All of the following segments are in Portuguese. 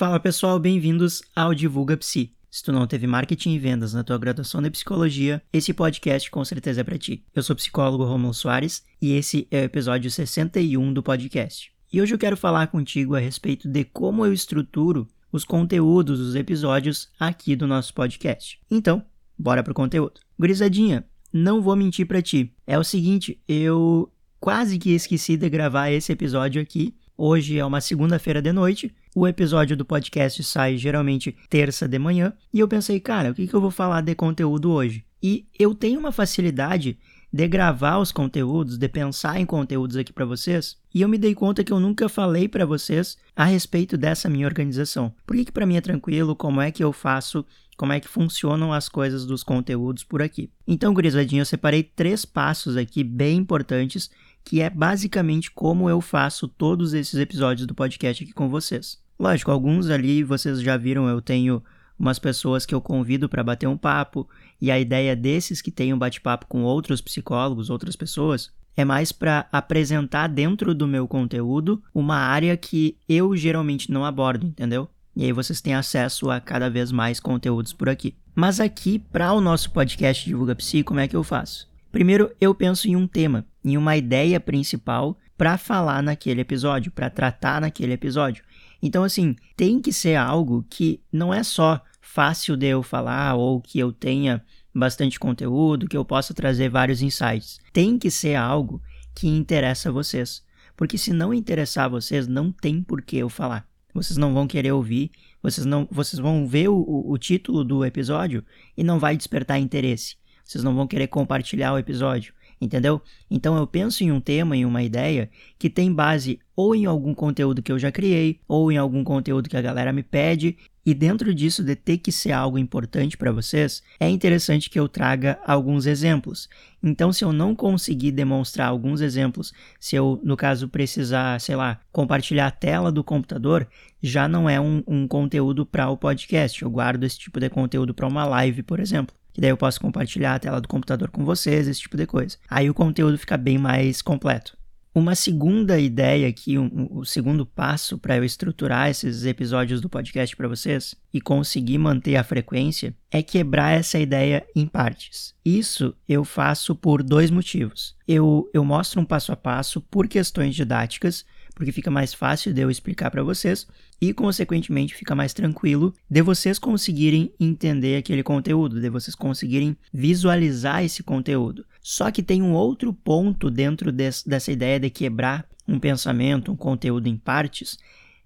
Fala pessoal, bem-vindos ao Divulga Psi. Se tu não teve marketing e vendas na tua graduação de psicologia, esse podcast com certeza é para ti. Eu sou o psicólogo Romulo Soares e esse é o episódio 61 do podcast. E hoje eu quero falar contigo a respeito de como eu estruturo os conteúdos dos episódios aqui do nosso podcast. Então, bora pro conteúdo. Gurizadinha, não vou mentir para ti. É o seguinte, eu quase que esqueci de gravar esse episódio aqui Hoje é uma segunda-feira de noite, o episódio do podcast sai geralmente terça de manhã, e eu pensei, cara, o que, que eu vou falar de conteúdo hoje? E eu tenho uma facilidade de gravar os conteúdos, de pensar em conteúdos aqui para vocês, e eu me dei conta que eu nunca falei para vocês a respeito dessa minha organização. Por que, que para mim é tranquilo? Como é que eu faço? Como é que funcionam as coisas dos conteúdos por aqui? Então, gurizadinho, eu separei três passos aqui bem importantes que é basicamente como eu faço todos esses episódios do podcast aqui com vocês. Lógico, alguns ali vocês já viram, eu tenho umas pessoas que eu convido para bater um papo, e a ideia desses que têm um bate-papo com outros psicólogos, outras pessoas, é mais para apresentar dentro do meu conteúdo uma área que eu geralmente não abordo, entendeu? E aí vocês têm acesso a cada vez mais conteúdos por aqui. Mas aqui, para o nosso podcast Divulga Psi, como é que eu faço? Primeiro, eu penso em um tema, em uma ideia principal para falar naquele episódio, para tratar naquele episódio. Então, assim, tem que ser algo que não é só fácil de eu falar ou que eu tenha bastante conteúdo, que eu possa trazer vários insights. Tem que ser algo que interessa vocês. Porque se não interessar vocês, não tem por que eu falar. Vocês não vão querer ouvir, vocês não, vocês vão ver o, o, o título do episódio e não vai despertar interesse vocês não vão querer compartilhar o episódio, entendeu? Então eu penso em um tema, em uma ideia que tem base ou em algum conteúdo que eu já criei, ou em algum conteúdo que a galera me pede, e dentro disso de ter que ser algo importante para vocês, é interessante que eu traga alguns exemplos. Então, se eu não conseguir demonstrar alguns exemplos, se eu, no caso, precisar, sei lá, compartilhar a tela do computador, já não é um, um conteúdo para o podcast. Eu guardo esse tipo de conteúdo para uma live, por exemplo que daí eu posso compartilhar a tela do computador com vocês, esse tipo de coisa. Aí o conteúdo fica bem mais completo. Uma segunda ideia aqui, um, o segundo passo para eu estruturar esses episódios do podcast para vocês e conseguir manter a frequência é quebrar essa ideia em partes. Isso eu faço por dois motivos. Eu, eu mostro um passo a passo por questões didáticas porque fica mais fácil de eu explicar para vocês e, consequentemente, fica mais tranquilo de vocês conseguirem entender aquele conteúdo, de vocês conseguirem visualizar esse conteúdo. Só que tem um outro ponto dentro dessa ideia de quebrar um pensamento, um conteúdo em partes,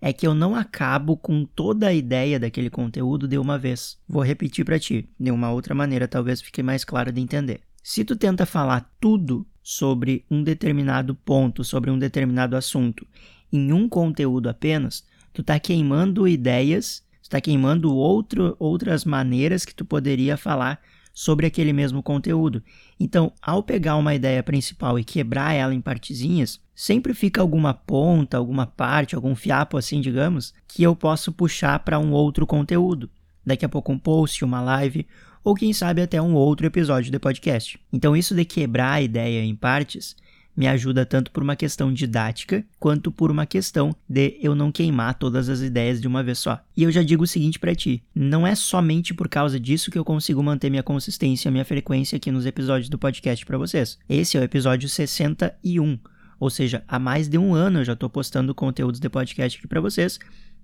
é que eu não acabo com toda a ideia daquele conteúdo de uma vez. Vou repetir para ti, de uma outra maneira, talvez fique mais claro de entender. Se tu tenta falar tudo sobre um determinado ponto, sobre um determinado assunto, em um conteúdo apenas, tu está queimando ideias, está queimando outro, outras maneiras que tu poderia falar sobre aquele mesmo conteúdo. Então, ao pegar uma ideia principal e quebrar ela em partezinhas, sempre fica alguma ponta, alguma parte, algum fiapo assim, digamos, que eu posso puxar para um outro conteúdo. Daqui a pouco um post, uma live ou quem sabe até um outro episódio de podcast. Então, isso de quebrar a ideia em partes me ajuda tanto por uma questão didática quanto por uma questão de eu não queimar todas as ideias de uma vez só. E eu já digo o seguinte para ti: não é somente por causa disso que eu consigo manter minha consistência, minha frequência aqui nos episódios do podcast para vocês. Esse é o episódio 61, ou seja, há mais de um ano eu já estou postando conteúdos de podcast aqui para vocês.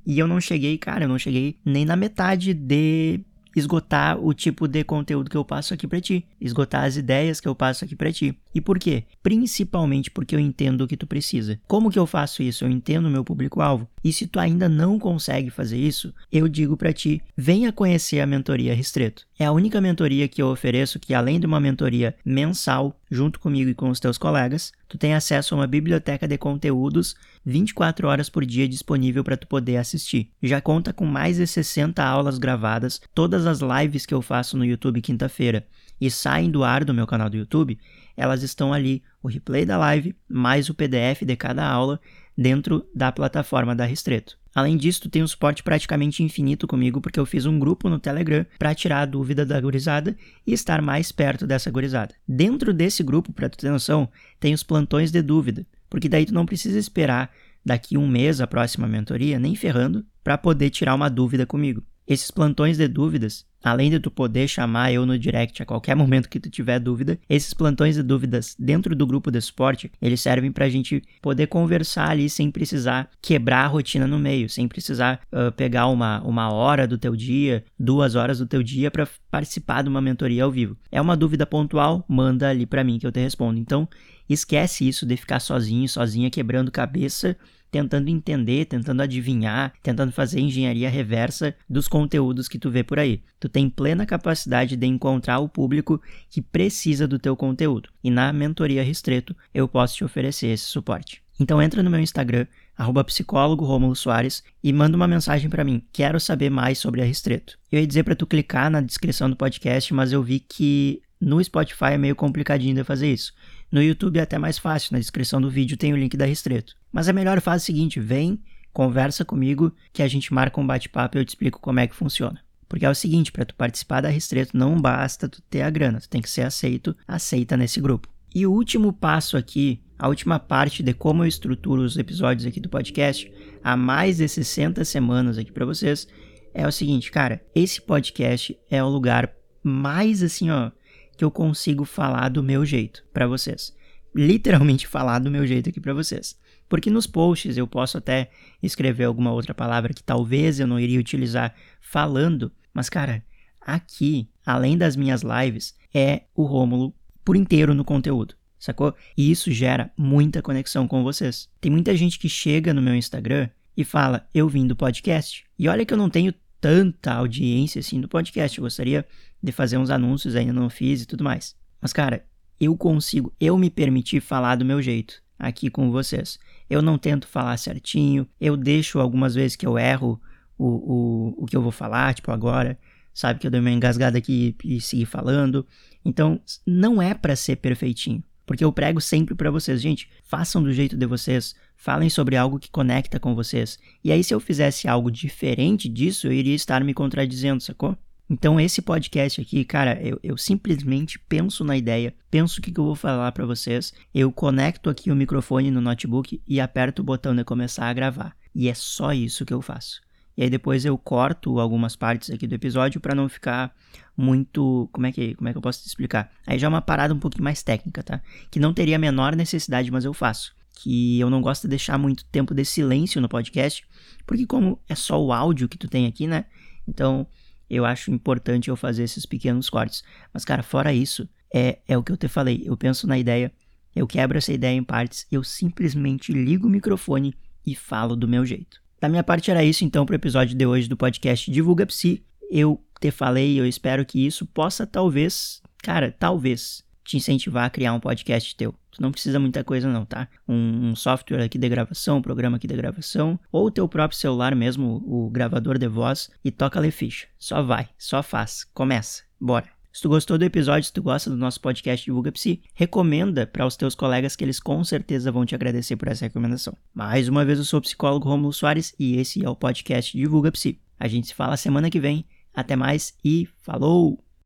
E eu não cheguei, cara, eu não cheguei nem na metade de esgotar o tipo de conteúdo que eu passo aqui para ti, esgotar as ideias que eu passo aqui para ti. E por quê? Principalmente porque eu entendo o que tu precisa. Como que eu faço isso? Eu entendo o meu público-alvo. E se tu ainda não consegue fazer isso, eu digo para ti, venha conhecer a mentoria Restreto. É a única mentoria que eu ofereço que além de uma mentoria mensal junto comigo e com os teus colegas, tu tem acesso a uma biblioteca de conteúdos 24 horas por dia disponível para tu poder assistir. Já conta com mais de 60 aulas gravadas, todas as lives que eu faço no YouTube quinta-feira e saem do ar do meu canal do YouTube, elas estão ali, o replay da live mais o PDF de cada aula dentro da plataforma da Restreto. Além disso, tu tem um suporte praticamente infinito comigo, porque eu fiz um grupo no Telegram para tirar a dúvida da gurizada e estar mais perto dessa gurizada. Dentro desse grupo, para tu ter noção, tem os plantões de dúvida, porque daí tu não precisa esperar daqui um mês a próxima mentoria, nem ferrando, para poder tirar uma dúvida comigo. Esses plantões de dúvidas, além de tu poder chamar eu no direct a qualquer momento que tu tiver dúvida, esses plantões de dúvidas dentro do grupo de suporte, eles servem pra gente poder conversar ali sem precisar quebrar a rotina no meio, sem precisar uh, pegar uma, uma hora do teu dia, duas horas do teu dia para participar de uma mentoria ao vivo. É uma dúvida pontual, manda ali para mim que eu te respondo. Então, esquece isso de ficar sozinho, sozinha quebrando cabeça tentando entender, tentando adivinhar, tentando fazer engenharia reversa dos conteúdos que tu vê por aí. Tu tem plena capacidade de encontrar o público que precisa do teu conteúdo. E na mentoria Restreto eu posso te oferecer esse suporte. Então entra no meu Instagram, arroba psicólogo Romulo Soares, e manda uma mensagem para mim. Quero saber mais sobre a Restreto. Eu ia dizer para tu clicar na descrição do podcast, mas eu vi que no Spotify é meio complicadinho de fazer isso. No YouTube é até mais fácil, na descrição do vídeo tem o link da Restreto. Mas é melhor fazer o seguinte, vem, conversa comigo, que a gente marca um bate-papo e eu te explico como é que funciona. Porque é o seguinte, para tu participar da Restreto não basta tu ter a grana, tu tem que ser aceito, aceita nesse grupo. E o último passo aqui, a última parte de como eu estruturo os episódios aqui do podcast, há mais de 60 semanas aqui para vocês, é o seguinte, cara, esse podcast é o lugar mais assim, ó, que eu consigo falar do meu jeito para vocês. Literalmente falar do meu jeito aqui para vocês. Porque nos posts eu posso até escrever alguma outra palavra que talvez eu não iria utilizar falando, mas cara, aqui, além das minhas lives, é o Rômulo por inteiro no conteúdo, sacou? E isso gera muita conexão com vocês. Tem muita gente que chega no meu Instagram e fala: "Eu vim do podcast". E olha que eu não tenho tanta audiência assim do podcast. Eu gostaria de fazer uns anúncios, ainda não fiz e tudo mais. Mas, cara, eu consigo, eu me permitir falar do meu jeito aqui com vocês. Eu não tento falar certinho, eu deixo algumas vezes que eu erro o, o, o que eu vou falar, tipo agora, sabe que eu dei uma engasgada aqui e segui falando. Então, não é para ser perfeitinho. Porque eu prego sempre para vocês, gente, façam do jeito de vocês, falem sobre algo que conecta com vocês. E aí, se eu fizesse algo diferente disso, eu iria estar me contradizendo, sacou? Então, esse podcast aqui, cara, eu, eu simplesmente penso na ideia, penso o que, que eu vou falar para vocês, eu conecto aqui o microfone no notebook e aperto o botão de começar a gravar. E é só isso que eu faço. E aí depois eu corto algumas partes aqui do episódio para não ficar muito, como é que, como é que eu posso te explicar? Aí já é uma parada um pouquinho mais técnica, tá? Que não teria a menor necessidade, mas eu faço. Que eu não gosto de deixar muito tempo de silêncio no podcast, porque como é só o áudio que tu tem aqui, né? Então, eu acho importante eu fazer esses pequenos cortes. Mas cara, fora isso, é é o que eu te falei. Eu penso na ideia, eu quebro essa ideia em partes, eu simplesmente ligo o microfone e falo do meu jeito. Da minha parte era isso então para o episódio de hoje do podcast Divulga Psi. Eu te falei, eu espero que isso possa talvez, cara, talvez te incentivar a criar um podcast teu. Tu não precisa muita coisa não, tá? Um, um, software aqui de gravação, um programa aqui de gravação, ou o teu próprio celular mesmo, o gravador de voz, e toca-lhe ficha. Só vai, só faz, começa, bora. Se tu gostou do episódio, se tu gosta do nosso podcast Divulga Psi, recomenda para os teus colegas que eles com certeza vão te agradecer por essa recomendação. Mais uma vez, eu sou o psicólogo Romulo Soares e esse é o podcast Divulga Psi. A gente se fala semana que vem. Até mais e falou!